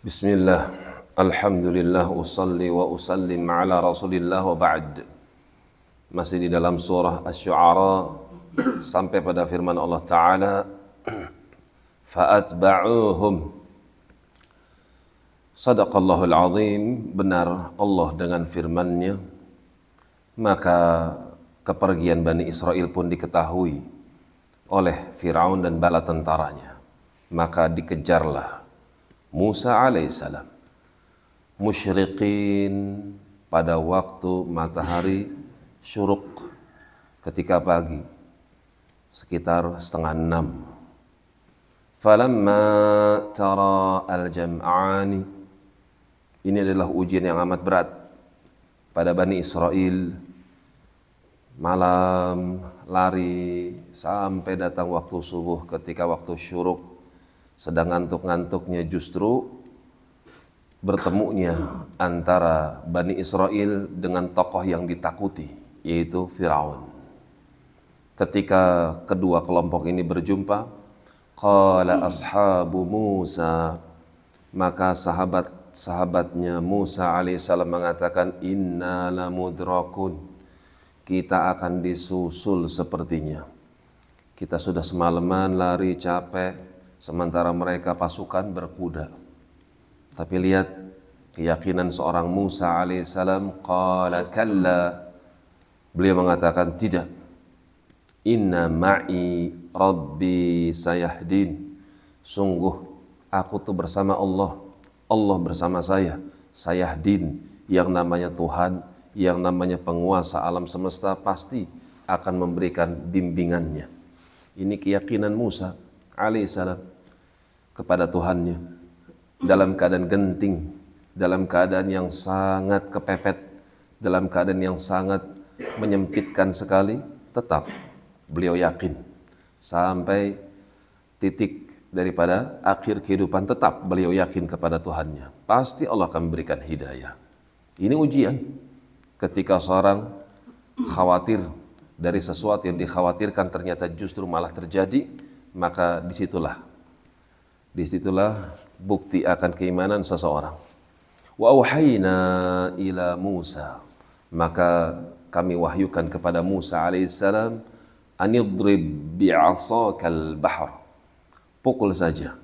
Bismillah, Alhamdulillah, usalli wa usallim ala rasulillah wa ba'd. Masih di dalam surah Ash-Shu'ara Sampai pada firman Allah Ta'ala Fa'atba'uhum. Sadaqallahul azim Benar Allah dengan firmannya. Maka kepergian Bani Israel pun diketahui Oleh Fir'aun dan bala tentaranya. Maka dikejarlah Musa alaihissalam musyrikin pada waktu matahari syuruk ketika pagi sekitar setengah enam. Falamma tara al-jam'ani ini adalah ujian yang amat berat pada Bani Israel malam lari sampai datang waktu subuh ketika waktu syuruk sedang ngantuk-ngantuknya justru bertemunya antara Bani Israel dengan tokoh yang ditakuti, yaitu Firaun. Ketika kedua kelompok ini berjumpa, qala ashabu Musa, maka sahabat-sahabatnya Musa alaihissalam mengatakan inna lamudrakun. Kita akan disusul sepertinya. Kita sudah semalaman lari capek, sementara mereka pasukan berkuda. Tapi lihat keyakinan seorang Musa alaihissalam qala kalla. Beliau mengatakan tidak. Inna ma'i rabbi sayahdin. Sungguh aku tuh bersama Allah. Allah bersama saya sayahdin. Yang namanya Tuhan yang namanya penguasa alam semesta pasti akan memberikan bimbingannya. Ini keyakinan Musa alaihissalam kepada Tuhannya dalam keadaan genting, dalam keadaan yang sangat kepepet, dalam keadaan yang sangat menyempitkan sekali, tetap beliau yakin sampai titik daripada akhir kehidupan tetap beliau yakin kepada Tuhannya. Pasti Allah akan memberikan hidayah. Ini ujian ketika seorang khawatir dari sesuatu yang dikhawatirkan ternyata justru malah terjadi, maka di situlah di situlah bukti akan keimanan seseorang. Wa auhayna ila Musa. Maka kami wahyukan kepada Musa alaihissalam anidrib bi'asakal bahr. Pukul saja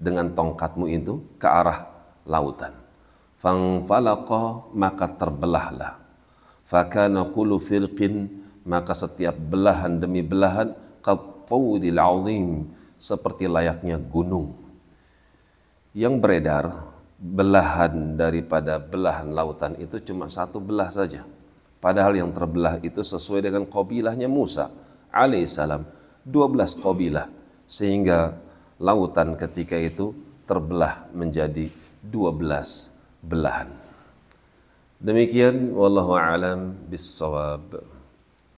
dengan tongkatmu itu ke arah lautan. Fangfalaqa maka terbelahlah. Fakana kullu firqin maka setiap belahan demi belahan qattawdil azim seperti layaknya gunung yang beredar belahan daripada belahan lautan itu cuma satu belah saja. Padahal yang terbelah itu sesuai dengan kabilahnya Musa alaihissalam. 12 kabilah. Sehingga lautan ketika itu terbelah menjadi 12 belahan. Demikian wallahu alam bissawab.